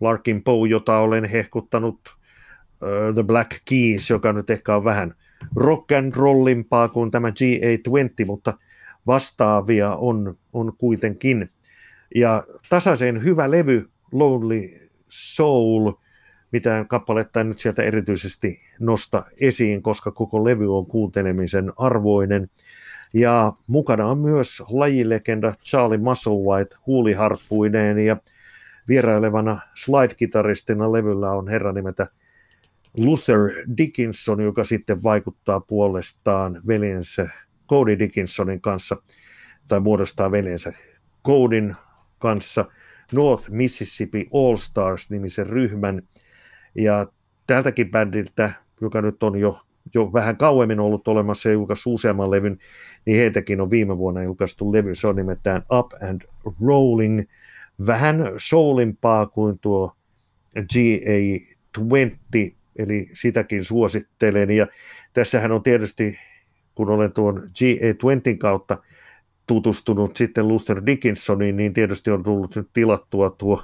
Larkin Poe, jota olen hehkuttanut, uh, The Black Keys, joka nyt ehkä on vähän rock and rollimpaa kuin tämä G820, mutta vastaavia on, on kuitenkin. Ja tasaisen hyvä levy, Lonely Soul, mitään kappaletta en nyt sieltä erityisesti nosta esiin, koska koko levy on kuuntelemisen arvoinen. Ja mukana on myös lajilegenda Charlie Musselwhite huuliharppuineen ja vierailevana slide-kitaristina levyllä on herra nimeltä Luther Dickinson, joka sitten vaikuttaa puolestaan veljensä Cody Dickinsonin kanssa, tai muodostaa veljensä Codin kanssa North Mississippi All Stars-nimisen ryhmän. Ja tältäkin bändiltä, joka nyt on jo, jo vähän kauemmin ollut olemassa ja julkaissut useamman levyn, niin heitäkin on viime vuonna julkaistu levy. Se on nimeltään Up and Rolling. Vähän soulimpaa kuin tuo GA20, eli sitäkin suosittelen. Ja tässähän on tietysti, kun olen tuon GA20 kautta tutustunut sitten Luther Dickinsoniin, niin tietysti on tullut nyt tilattua tuo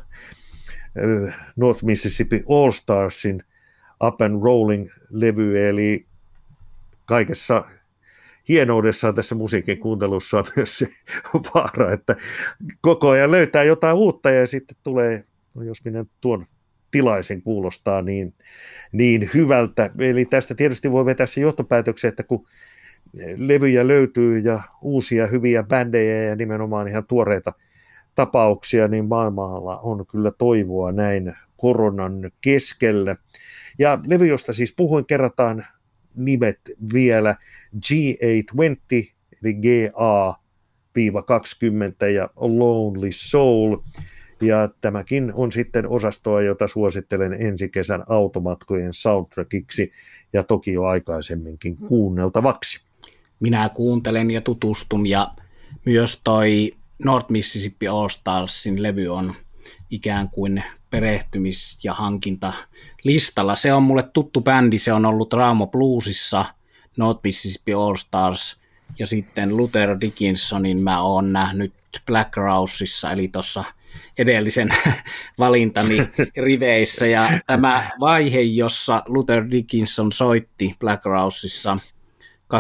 North Mississippi All Starsin Up and Rolling-levy, eli kaikessa hienoudessaan tässä musiikin kuuntelussa on myös se vaara, että koko ajan löytää jotain uutta ja sitten tulee, no jos minä tuon tilaisen kuulostaa niin, niin hyvältä. Eli tästä tietysti voi vetää se johtopäätöksen, että kun levyjä löytyy ja uusia hyviä bändejä ja nimenomaan ihan tuoreita tapauksia, niin maailmalla on kyllä toivoa näin koronan keskellä. Ja levy, josta siis puhuin, kerrataan nimet vielä G820, eli GA-20 ja Lonely Soul. Ja tämäkin on sitten osastoa, jota suosittelen ensi kesän automatkojen soundtrackiksi ja toki jo aikaisemminkin kuunneltavaksi. Minä kuuntelen ja tutustun ja myös toi North Mississippi All Starsin levy on ikään kuin perehtymis- ja hankinta listalla. Se on mulle tuttu bändi, se on ollut Raamo Bluesissa, North Mississippi All Stars ja sitten Luther Dickinsonin mä oon nähnyt Black Rouseissa, eli tuossa edellisen (laughs) valintani (laughs) riveissä. Ja tämä vaihe, jossa Luther Dickinson soitti Black Rouseissa 2010-2011,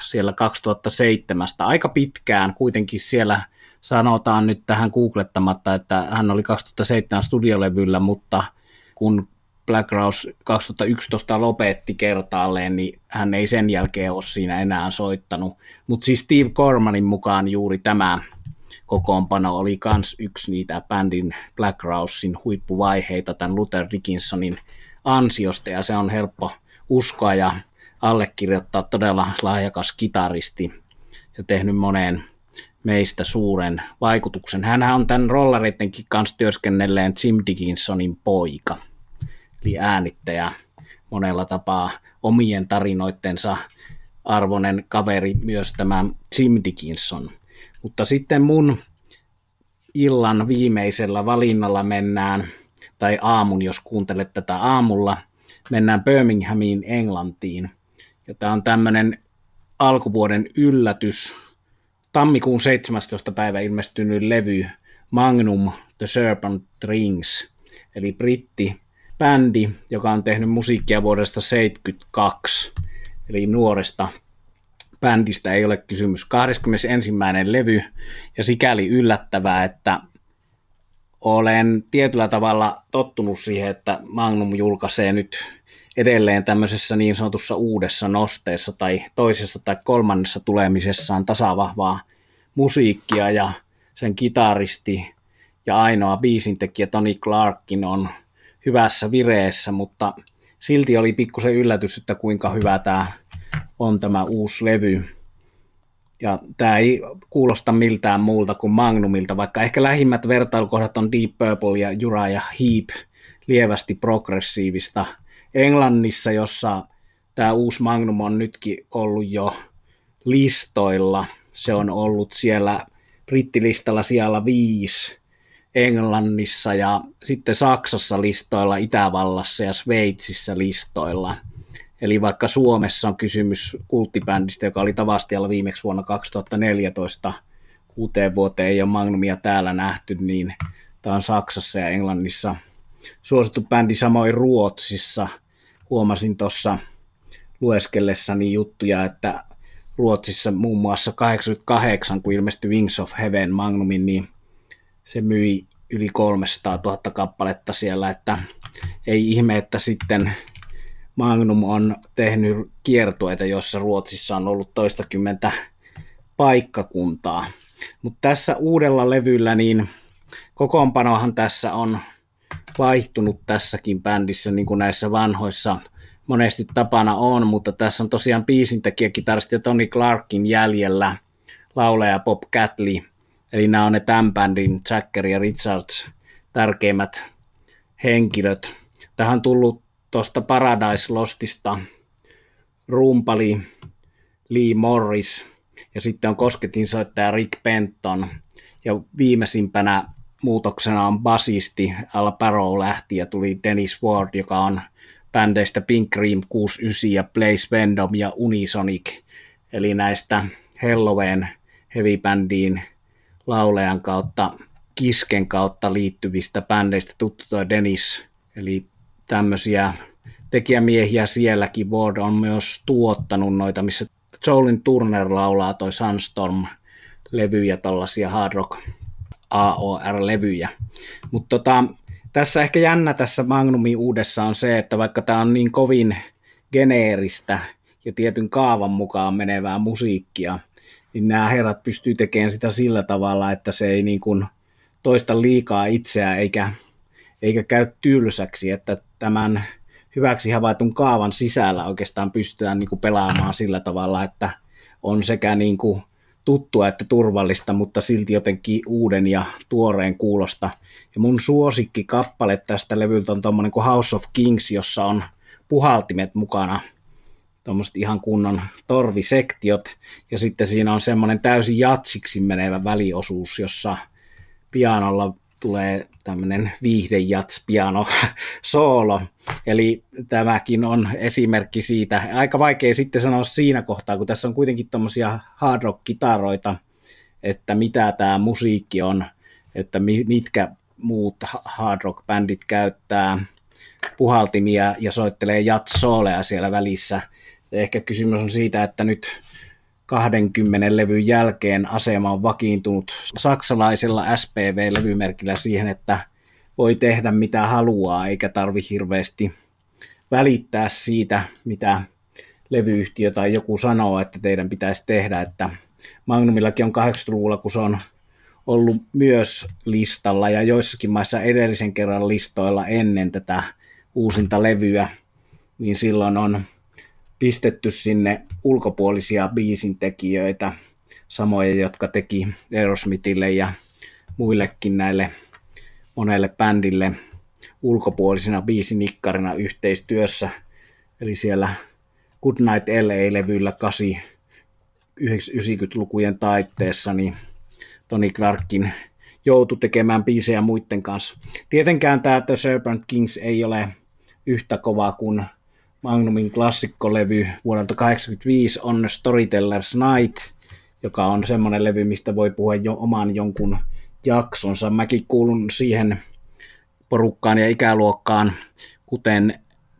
siellä 2007, aika pitkään kuitenkin siellä sanotaan nyt tähän googlettamatta, että hän oli 2007 studiolevyllä, mutta kun Black Rose 2011 lopetti kertaalleen, niin hän ei sen jälkeen ole siinä enää soittanut. Mutta siis Steve Cormanin mukaan juuri tämä kokoonpano oli myös yksi niitä bändin Black Rousein huippuvaiheita tämän Luther Dickinsonin ansiosta, ja se on helppo uskoa ja allekirjoittaa todella lahjakas kitaristi ja tehnyt moneen meistä suuren vaikutuksen. Hän on tämän rollareittenkin kanssa työskennelleen Jim Dickinsonin poika, eli äänittäjä monella tapaa omien tarinoittensa arvoinen kaveri myös tämä Jim Dickinson. Mutta sitten mun illan viimeisellä valinnalla mennään, tai aamun, jos kuuntelet tätä aamulla, mennään Birminghamiin Englantiin. Ja tämä on tämmöinen alkuvuoden yllätys, tammikuun 17. päivä ilmestynyt levy Magnum The Serpent Rings, eli britti bändi, joka on tehnyt musiikkia vuodesta 1972, eli nuoresta bändistä ei ole kysymys. 21. levy, ja sikäli yllättävää, että olen tietyllä tavalla tottunut siihen, että Magnum julkaisee nyt edelleen tämmöisessä niin sanotussa uudessa nosteessa tai toisessa tai kolmannessa tulemisessaan tasavahvaa musiikkia ja sen kitaristi ja ainoa biisintekijä Tony Clarkin on hyvässä vireessä, mutta silti oli pikkusen yllätys, että kuinka hyvä tämä on tämä uusi levy. Ja tämä ei kuulosta miltään muulta kuin Magnumilta, vaikka ehkä lähimmät vertailukohdat on Deep Purple ja Uriah Heep, lievästi progressiivista – Englannissa, jossa tämä uusi Magnum on nytkin ollut jo listoilla. Se on ollut siellä brittilistalla siellä viisi Englannissa ja sitten Saksassa listoilla, Itävallassa ja Sveitsissä listoilla. Eli vaikka Suomessa on kysymys kulttibändistä, joka oli Tavastialla viimeksi vuonna 2014, kuuteen vuoteen ei ole Magnumia täällä nähty, niin tämä on Saksassa ja Englannissa suosittu bändi samoin Ruotsissa – huomasin tuossa lueskellessani juttuja, että Ruotsissa muun muassa 88, kun ilmestyi Wings of Heaven Magnumin, niin se myi yli 300 000 kappaletta siellä, että ei ihme, että sitten Magnum on tehnyt kiertueita, joissa Ruotsissa on ollut toistakymmentä paikkakuntaa. Mutta tässä uudella levyllä, niin kokoonpanohan tässä on vaihtunut tässäkin bändissä, niin kuin näissä vanhoissa monesti tapana on, mutta tässä on tosiaan biisintekijä, kitaristi Tony Clarkin jäljellä, laulaja Bob Catley, eli nämä on ne tämän bändin Jacker ja Richards tärkeimmät henkilöt. Tähän on tullut tuosta Paradise Lostista rumpali Lee Morris ja sitten on kosketinsoittaja Rick Benton. Ja viimeisimpänä muutoksena on basisti, Al Barrow lähti ja tuli Dennis Ward, joka on bändeistä Pink Cream 69 ja Blaze Vendom ja Unisonic, eli näistä Halloween heavy bändiin laulejan kautta, Kisken kautta liittyvistä bändeistä tuttu tuo Dennis, eli tämmöisiä tekijämiehiä sielläkin. Ward on myös tuottanut noita, missä Jolin Turner laulaa toi Sunstorm-levyjä, tällaisia hard rock AOR-levyjä. Mutta tota, tässä ehkä jännä tässä Magnumin uudessa on se, että vaikka tämä on niin kovin geneeristä ja tietyn kaavan mukaan menevää musiikkia, niin nämä herrat pystyy tekemään sitä sillä tavalla, että se ei niin kuin toista liikaa itseään eikä, eikä käy tylsäksi, että tämän hyväksi havaitun kaavan sisällä oikeastaan pystytään niin kuin pelaamaan sillä tavalla, että on sekä niin kuin tuttua että turvallista, mutta silti jotenkin uuden ja tuoreen kuulosta. Ja mun suosikki kappale tästä levyltä on tommonen kuin House of Kings, jossa on puhaltimet mukana, tuommoiset ihan kunnon torvisektiot, ja sitten siinä on semmoinen täysin jatsiksi menevä väliosuus, jossa pianolla tulee tämmöinen viihdejats piano (laughs) soolo. Eli tämäkin on esimerkki siitä. Aika vaikea sitten sanoa siinä kohtaa, kun tässä on kuitenkin tämmöisiä hard rock-kitaroita, että mitä tämä musiikki on, että mitkä muut hard rock-bändit käyttää puhaltimia ja soittelee jatsoolea siellä välissä. Ehkä kysymys on siitä, että nyt 20 levyn jälkeen asema on vakiintunut saksalaisella SPV-levymerkillä siihen, että voi tehdä mitä haluaa, eikä tarvi hirveästi välittää siitä, mitä levyyhtiö tai joku sanoo, että teidän pitäisi tehdä, että Magnumillakin on 80-luvulla, kun se on ollut myös listalla ja joissakin maissa edellisen kerran listoilla ennen tätä uusinta levyä, niin silloin on pistetty sinne ulkopuolisia biisintekijöitä, samoja, jotka teki Aerosmithille ja muillekin näille monelle bändille ulkopuolisina biisinikkarina yhteistyössä. Eli siellä Goodnight LA-levyllä 90-lukujen taitteessa, niin Tony Clarkin joutui tekemään biisejä muiden kanssa. Tietenkään tämä The Serpent Kings ei ole yhtä kova kuin Magnumin klassikkolevy vuodelta 1985 on Storyteller's Night, joka on semmoinen levy, mistä voi puhua jo oman jonkun jaksonsa. Mäkin kuulun siihen porukkaan ja ikäluokkaan, kuten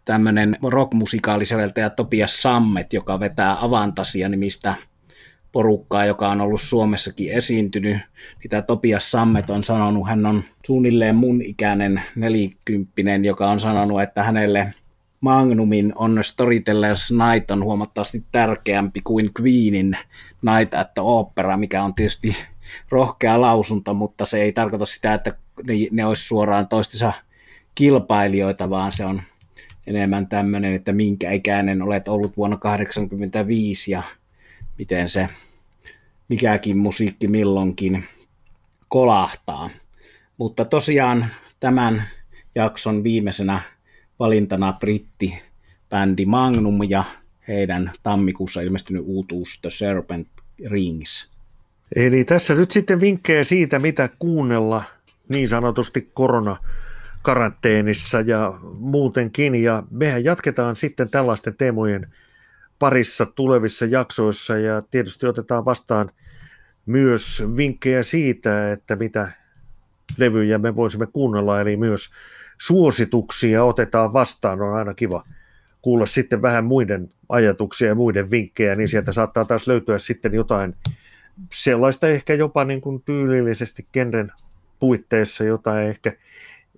tämmöinen rockmusikaalisäveltäjä Topias Sammet, joka vetää Avantasia nimistä porukkaa, joka on ollut Suomessakin esiintynyt. Mitä Topias Sammet on sanonut, hän on suunnilleen mun ikäinen nelikymppinen, joka on sanonut, että hänelle Magnumin on Storyteller's Night on huomattavasti tärkeämpi kuin Queenin Night the Opera, mikä on tietysti rohkea lausunto, mutta se ei tarkoita sitä, että ne, ne olisi suoraan toistensa kilpailijoita, vaan se on enemmän tämmöinen, että minkä ikäinen olet ollut vuonna 1985 ja miten se mikäkin musiikki milloinkin kolahtaa. Mutta tosiaan tämän jakson viimeisenä valintana britti bändi Magnum ja heidän tammikuussa ilmestynyt uutuus The Serpent Rings. Eli tässä nyt sitten vinkkejä siitä, mitä kuunnella niin sanotusti korona karanteenissa ja muutenkin. Ja mehän jatketaan sitten tällaisten teemojen parissa tulevissa jaksoissa ja tietysti otetaan vastaan myös vinkkejä siitä, että mitä levyjä me voisimme kuunnella, eli myös suosituksia otetaan vastaan. On aina kiva kuulla sitten vähän muiden ajatuksia ja muiden vinkkejä, niin sieltä saattaa taas löytyä sitten jotain sellaista ehkä jopa niin kuin tyylillisesti genren puitteissa, jota ehkä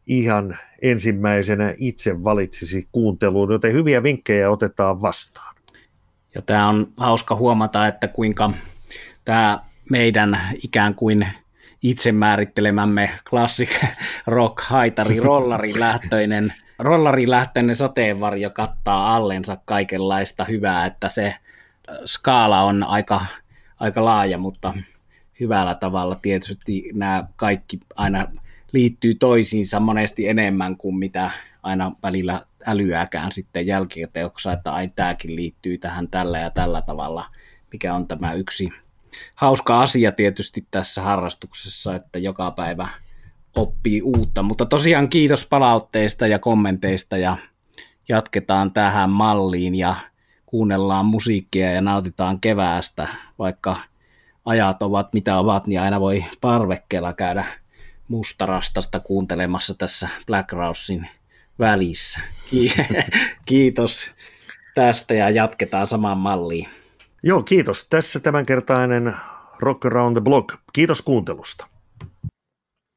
ihan ensimmäisenä itse valitsisi kuunteluun, joten hyviä vinkkejä otetaan vastaan. Ja tämä on hauska huomata, että kuinka tämä meidän ikään kuin itse määrittelemämme classic rock haitari rollari lähtöinen rollari lähtöinen sateenvarjo kattaa allensa kaikenlaista hyvää, että se äh, skaala on aika, aika laaja, mutta hyvällä tavalla tietysti nämä kaikki aina liittyy toisiinsa monesti enemmän kuin mitä aina välillä älyääkään sitten jälkikäteoksessa, että ai tämäkin liittyy tähän tällä ja tällä tavalla, mikä on tämä yksi hauska asia tietysti tässä harrastuksessa, että joka päivä oppii uutta. Mutta tosiaan kiitos palautteista ja kommenteista ja jatketaan tähän malliin ja kuunnellaan musiikkia ja nautitaan keväästä, vaikka ajat ovat mitä ovat, niin aina voi parvekkeella käydä mustarastasta kuuntelemassa tässä Black Rousein välissä. (laughs) Kiitos tästä ja jatketaan samaan malliin. Joo, kiitos. Tässä tämänkertainen Rock Around the Block. Kiitos kuuntelusta.